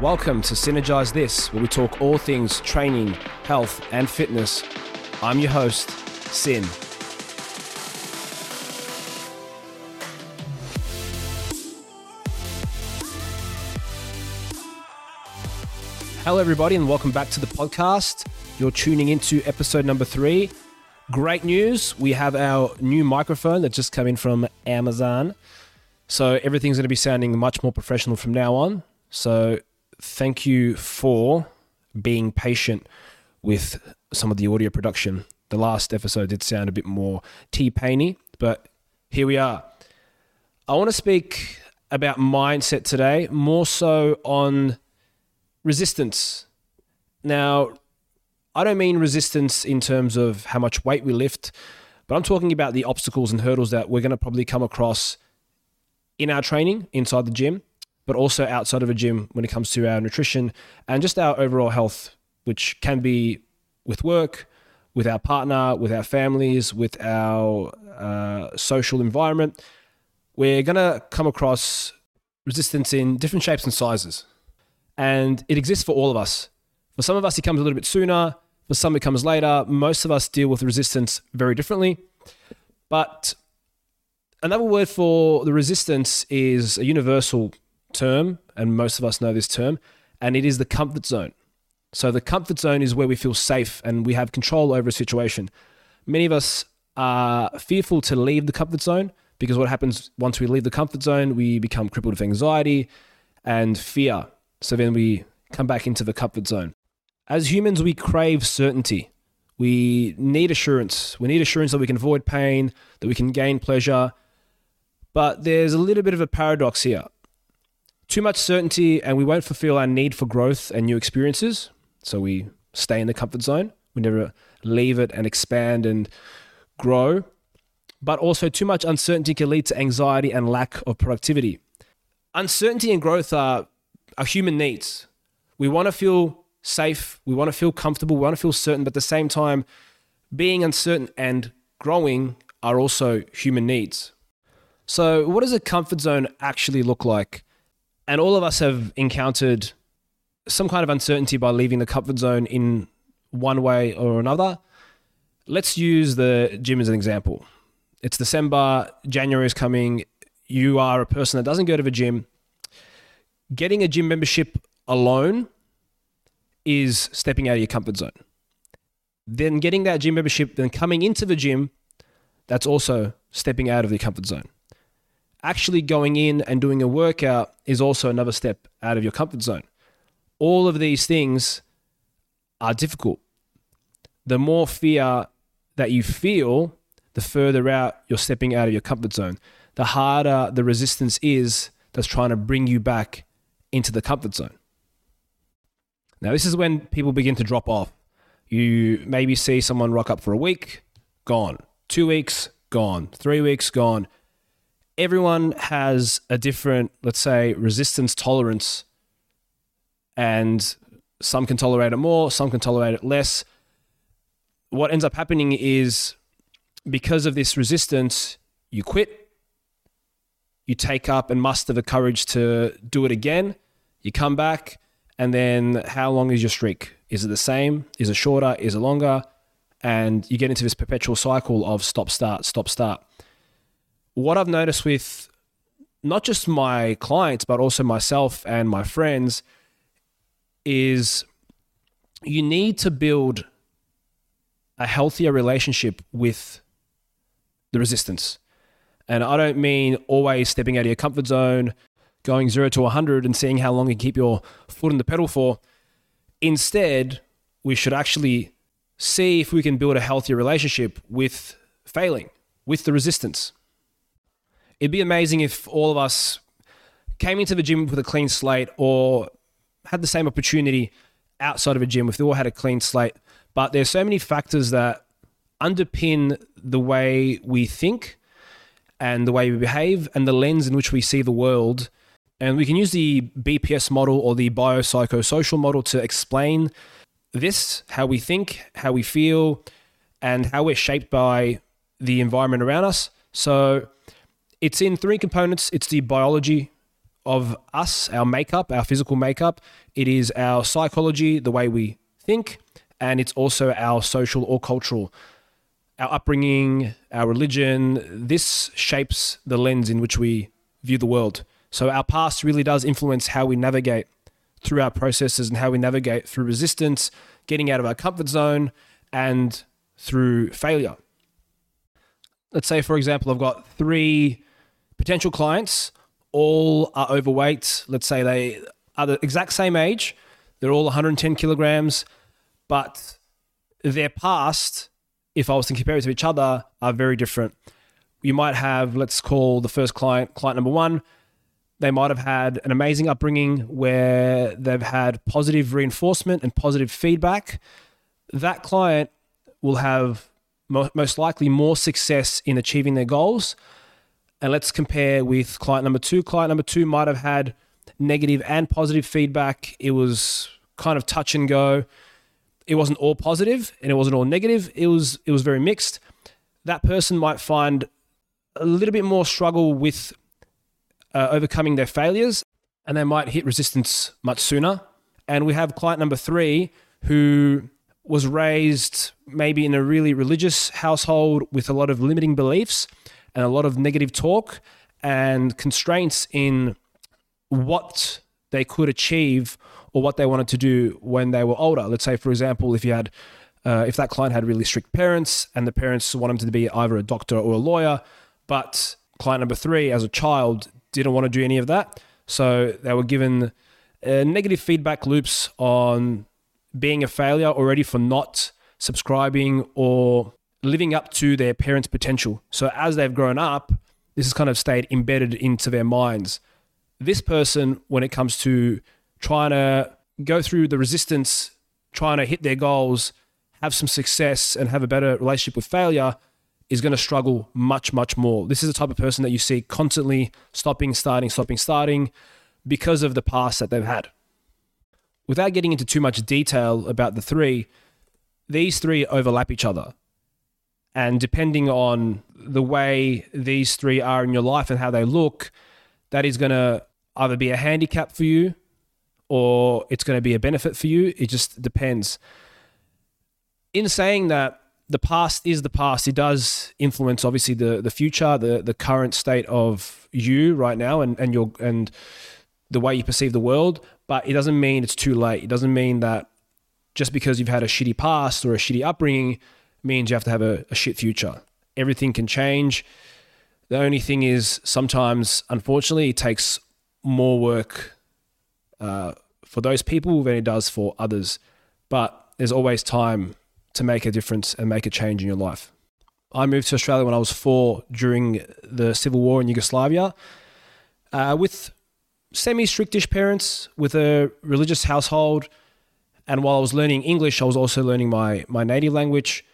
Welcome to Synergize This, where we talk all things training, health, and fitness. I'm your host, Sin. Hello, everybody, and welcome back to the podcast. You're tuning into episode number three. Great news. We have our new microphone that just came in from Amazon. So everything's going to be sounding much more professional from now on. So thank you for being patient with some of the audio production. The last episode did sound a bit more T painy, but here we are. I want to speak about mindset today, more so on resistance. Now, I don't mean resistance in terms of how much weight we lift, but I'm talking about the obstacles and hurdles that we're going to probably come across in our training inside the gym, but also outside of a gym when it comes to our nutrition and just our overall health, which can be with work, with our partner, with our families, with our uh, social environment. We're going to come across resistance in different shapes and sizes. And it exists for all of us. For some of us, it comes a little bit sooner. For some, it comes later. Most of us deal with resistance very differently. But another word for the resistance is a universal term, and most of us know this term, and it is the comfort zone. So, the comfort zone is where we feel safe and we have control over a situation. Many of us are fearful to leave the comfort zone because what happens once we leave the comfort zone, we become crippled with anxiety and fear. So, then we come back into the comfort zone. As humans, we crave certainty. We need assurance. We need assurance that we can avoid pain, that we can gain pleasure. But there's a little bit of a paradox here. Too much certainty, and we won't fulfill our need for growth and new experiences. So we stay in the comfort zone. We never leave it and expand and grow. But also, too much uncertainty can lead to anxiety and lack of productivity. Uncertainty and growth are, are human needs. We want to feel safe, we want to feel comfortable, we want to feel certain, but at the same time, being uncertain and growing are also human needs. So, what does a comfort zone actually look like? And all of us have encountered some kind of uncertainty by leaving the comfort zone in one way or another. Let's use the gym as an example. It's December, January is coming. You are a person that doesn't go to the gym. Getting a gym membership alone is stepping out of your comfort zone. Then getting that gym membership, then coming into the gym, that's also stepping out of your comfort zone. Actually going in and doing a workout is also another step out of your comfort zone. All of these things are difficult. The more fear that you feel, the further out you're stepping out of your comfort zone. The harder the resistance is that's trying to bring you back into the comfort zone. Now, this is when people begin to drop off. You maybe see someone rock up for a week, gone. Two weeks, gone. Three weeks, gone. Everyone has a different, let's say, resistance tolerance, and some can tolerate it more, some can tolerate it less. What ends up happening is because of this resistance, you quit, you take up and muster the courage to do it again, you come back, and then how long is your streak? Is it the same? Is it shorter? Is it longer? And you get into this perpetual cycle of stop, start, stop, start. What I've noticed with not just my clients, but also myself and my friends is you need to build a healthier relationship with the resistance. And I don't mean always stepping out of your comfort zone, going zero to 100 and seeing how long you keep your foot in the pedal for. Instead, we should actually see if we can build a healthier relationship with failing, with the resistance. It'd be amazing if all of us came into the gym with a clean slate or had the same opportunity outside of a gym if they all had a clean slate. But there's so many factors that underpin the way we think and the way we behave and the lens in which we see the world and we can use the BPS model or the biopsychosocial model to explain this, how we think, how we feel, and how we're shaped by the environment around us. So it's in three components it's the biology of us, our makeup, our physical makeup. It is our psychology, the way we think, and it's also our social or cultural, our upbringing, our religion. This shapes the lens in which we view the world. So our past really does influence how we navigate through our processes and how we navigate through resistance, getting out of our comfort zone, and through failure. Let's say, for example, I've got three potential clients, all are overweight. Let's say they are the exact same age, they're all 110 kilograms, but their past, if I was to compare it to each other, are very different. You might have, let's call the first client, client number one, they might have had an amazing upbringing where they've had positive reinforcement and positive feedback. That client will have most likely more success in achieving their goals. And let's compare with client number two. Client number two might have had negative and positive feedback. It was kind of touch and go. It wasn't all positive and it wasn't all negative. It was it was very mixed. That person might find a little bit more struggle with uh, overcoming their failures, and they might hit resistance much sooner. And we have client number three who was raised maybe in a really religious household with a lot of limiting beliefs and a lot of negative talk and constraints in what they could achieve or what they wanted to do when they were older. Let's say, for example, if you had, uh, if that client had really strict parents and the parents wanted them to be either a doctor or a lawyer, but client number three, as a child, didn't want to do any of that. So they were given uh, negative feedback loops on being a failure already for not subscribing or living up to their parents' potential. So as they've grown up, this has kind of stayed embedded into their minds. This person, when it comes to trying to go through the resistance, trying to hit their goals, have some success, and have a better relationship with failure, is going to struggle much, much more. This is the type of person that you see constantly stopping, starting, stopping, starting because of the past that they've had. Without getting into too much detail about the three, these three overlap each other. And depending on the way these three are in your life and how they look, that is going to either be a handicap for you or it's going to be a benefit for you. It just depends. In saying that, the past is the past. It does influence obviously the the future, the the current state of you right now, and and your and the way you perceive the world. But it doesn't mean it's too late. It doesn't mean that just because you've had a shitty past or a shitty upbringing means you have to have a, a shit future. Everything can change. The only thing is sometimes, unfortunately, it takes more work uh, for those people than it does for others. But there's always time to make a difference and make a change in your life. I moved to Australia when I was four during the civil war in Yugoslavia uh, with semi strictish parents, with a religious household. And while I was learning English, I was also learning my, my native language.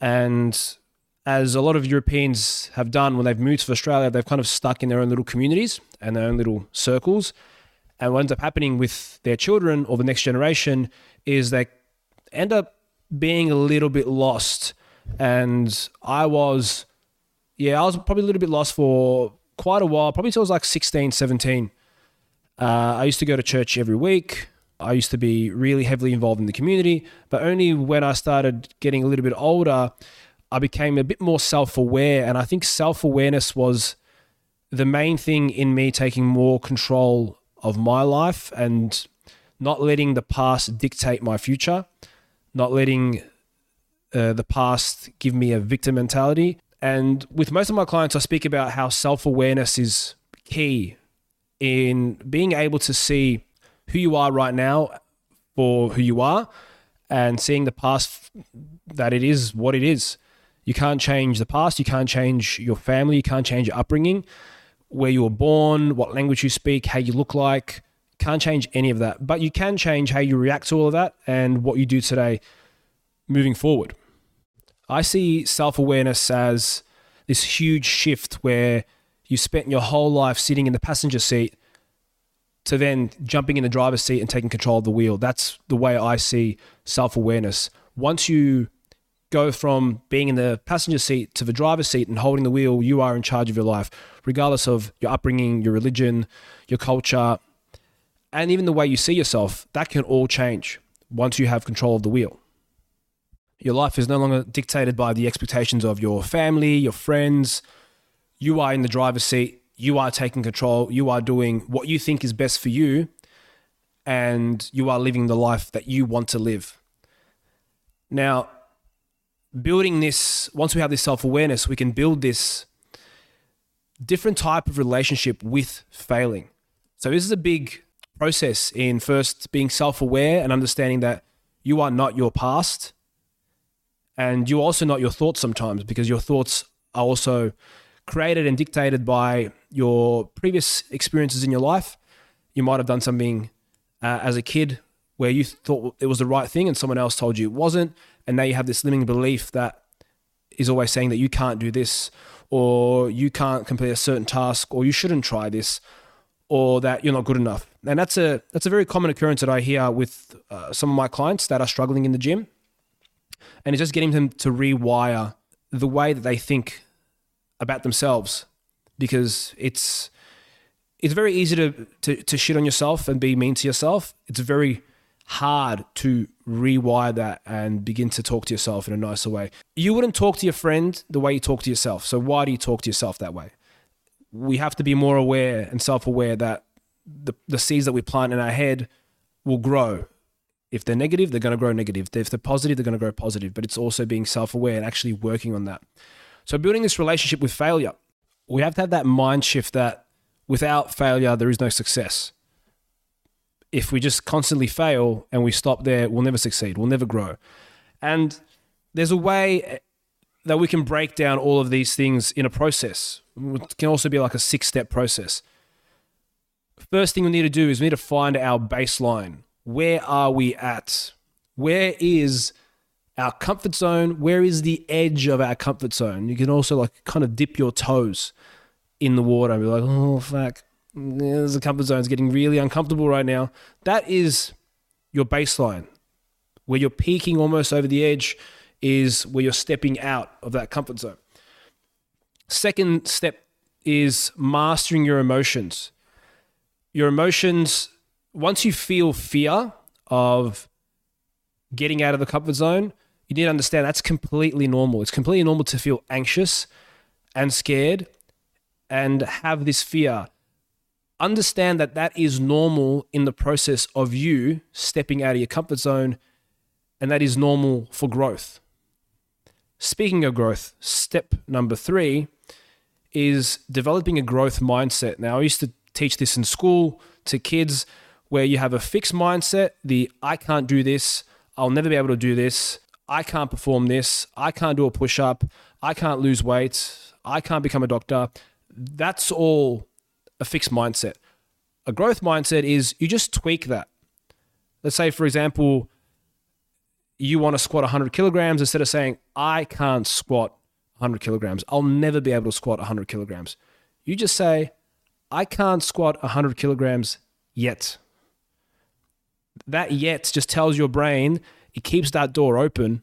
And as a lot of Europeans have done when they've moved to Australia, they've kind of stuck in their own little communities and their own little circles. And what ends up happening with their children or the next generation is they end up being a little bit lost. And I was, yeah, I was probably a little bit lost for quite a while, probably until I was like 16, 17. Uh, I used to go to church every week. I used to be really heavily involved in the community, but only when I started getting a little bit older, I became a bit more self aware. And I think self awareness was the main thing in me taking more control of my life and not letting the past dictate my future not letting uh, the past give me a victim mentality. And with most of my clients, I speak about how self awareness is key in being able to see who you are right now for who you are and seeing the past that it is what it is. You can't change the past, you can't change your family, you can't change your upbringing, where you were born, what language you speak, how you look like, can't change any of that, but you can change how you react to all of that and what you do today moving forward. I see self awareness as this huge shift where you spent your whole life sitting in the passenger seat to then jumping in the driver's seat and taking control of the wheel. That's the way I see self awareness. Once you go from being in the passenger seat to the driver's seat and holding the wheel, you are in charge of your life. regardless of your upbringing, your religion, your culture, and even the way you see yourself, that can all change once you have control of the wheel. Your life is no longer dictated by the expectations of your family, your friends. You are in the driver's seat. You are taking control. You are doing what you think is best for you. And you are living the life that you want to live. Now, building this, once we have this self awareness, we can build this different type of relationship with failing. So, this is a big process in first being self aware and understanding that you are not your past and you're also not your thoughts sometimes because your thoughts are also created and dictated by your previous experiences in your life. You might have done something uh, as a kid where you thought it was the right thing and someone else told you it wasn't. And now you have this limiting belief that is always saying that you can't do this or you can't complete a certain task or you shouldn't try this or that you're not good enough. And that's a that's a very common occurrence that I hear with uh, some of my clients that are struggling in the gym. And it's just getting them to rewire the way that they think about themselves because it's it's very easy to, to to shit on yourself and be mean to yourself. It's very hard to rewire that and begin to talk to yourself in a nicer way. You wouldn't talk to your friend the way you talk to yourself. So why do you talk to yourself that way? we have to be more aware and self-aware that the, the seeds that we plant in our head will grow. If they're negative, they're going to grow negative. If they're positive, they're going to grow positive. But it's also being self-aware and actually working on that. So building this relationship with failure, we have to have that mind shift that without failure, there is no success. If we just constantly fail and we stop there, we'll never succeed. We'll never grow. And there's a way that we can break down all of these things in a process. It can also be like a six step process. First thing we need to do is we need to find our baseline. Where are we at? Where is our comfort zone? Where is the edge of our comfort zone? You can also like kind of dip your toes in the water and be like, oh, fuck, the comfort zone is getting really uncomfortable right now. That is your baseline where you're peaking almost over the edge is where you're stepping out of that comfort zone. Second step is mastering your emotions. Your emotions, once you feel fear of getting out of the comfort zone, you need to understand that's completely normal. It's completely normal to feel anxious and scared and have this fear. Understand that that is normal in the process of you stepping out of your comfort zone, and that is normal for growth. Speaking of growth, step number three is developing a growth mindset. Now, I used to teach this in school to kids where you have a fixed mindset the I can't do this, I'll never be able to do this, I can't perform this, I can't do a push up, I can't lose weight, I can't become a doctor. That's all a fixed mindset. A growth mindset is you just tweak that. Let's say, for example, you want to squat 100 kilograms instead of saying, I can't squat 100 kilograms. I'll never be able to squat 100 kilograms. You just say, I can't squat 100 kilograms yet. That yet just tells your brain, it keeps that door open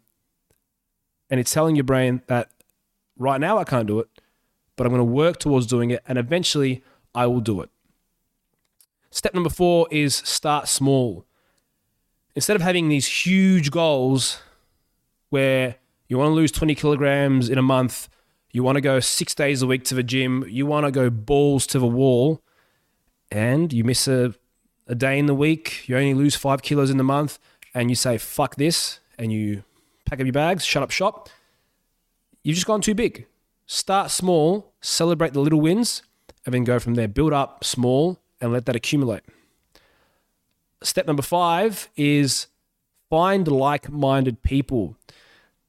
and it's telling your brain that right now I can't do it, but I'm going to work towards doing it and eventually I will do it. Step number four is start small instead of having these huge goals where you want to lose 20 kilograms in a month, you want to go six days a week to the gym, you want to go balls to the wall, and you miss a, a day in the week, you only lose five kilos in the month, and you say, fuck this, and you pack up your bags, shut up shop, you've just gone too big. Start small, celebrate the little wins, and then go from there. Build up small and let that accumulate step number five is find like minded people.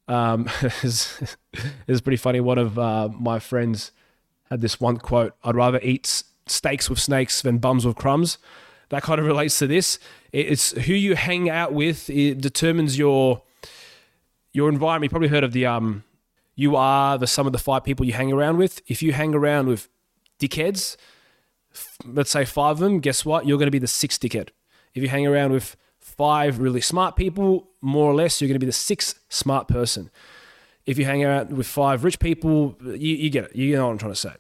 Um, it's, pretty funny. One of uh, my friends had this one quote I'd rather eat steaks with snakes than bums with crumbs. That kind of relates to this. It's who you hang out with, it determines your your environment. You probably heard of the um, you are the sum of the five people you hang around with. If you hang around with dickheads, let's say five of them, guess what? You're going to be the sixth dickhead. If you hang around with five really smart people, more or less, you're going to be the sixth smart person. If you hang out with five rich people, you, you get it. You know what I'm trying to say.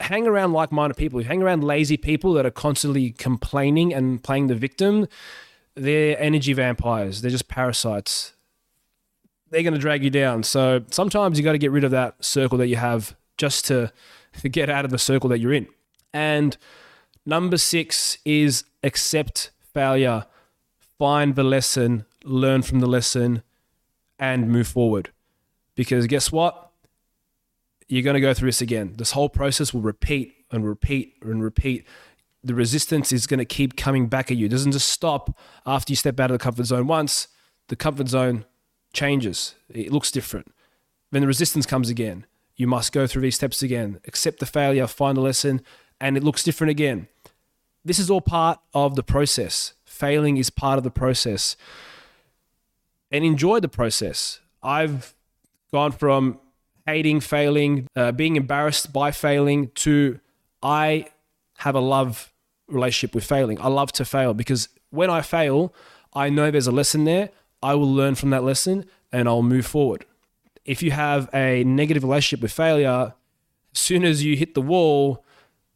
Hang around like minded people, you hang around lazy people that are constantly complaining and playing the victim, they're energy vampires. They're just parasites. They're going to drag you down. So sometimes you got to get rid of that circle that you have just to get out of the circle that you're in. And number six is accept failure, find the lesson, learn from the lesson, and move forward. Because guess what? You're going to go through this again. This whole process will repeat and repeat and repeat. The resistance is going to keep coming back at you. It doesn't just stop after you step out of the comfort zone once. The comfort zone changes, it looks different. Then the resistance comes again. You must go through these steps again, accept the failure, find a lesson, and it looks different again. This is all part of the process. Failing is part of the process. And enjoy the process. I've gone from hating failing, uh, being embarrassed by failing, to I have a love relationship with failing. I love to fail because when I fail, I know there's a lesson there. I will learn from that lesson and I'll move forward if you have a negative relationship with failure, as soon as you hit the wall,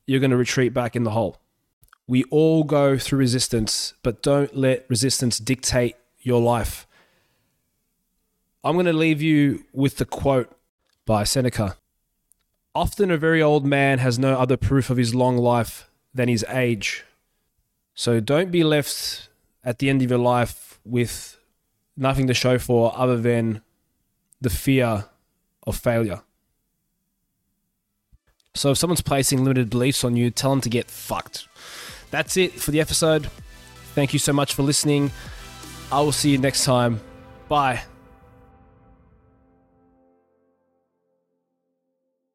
you're going to retreat back in the hole. We all go through resistance, but don't let resistance dictate your life. I'm going to leave you with the quote by Seneca Often a very old man has no other proof of his long life than his age. So don't be left at the end of your life with nothing to show for other than the fear of failure. So if someone's placing limited beliefs on you, tell them to get fucked. That's it for the episode. Thank you so much for listening. I will see you next time. Bye.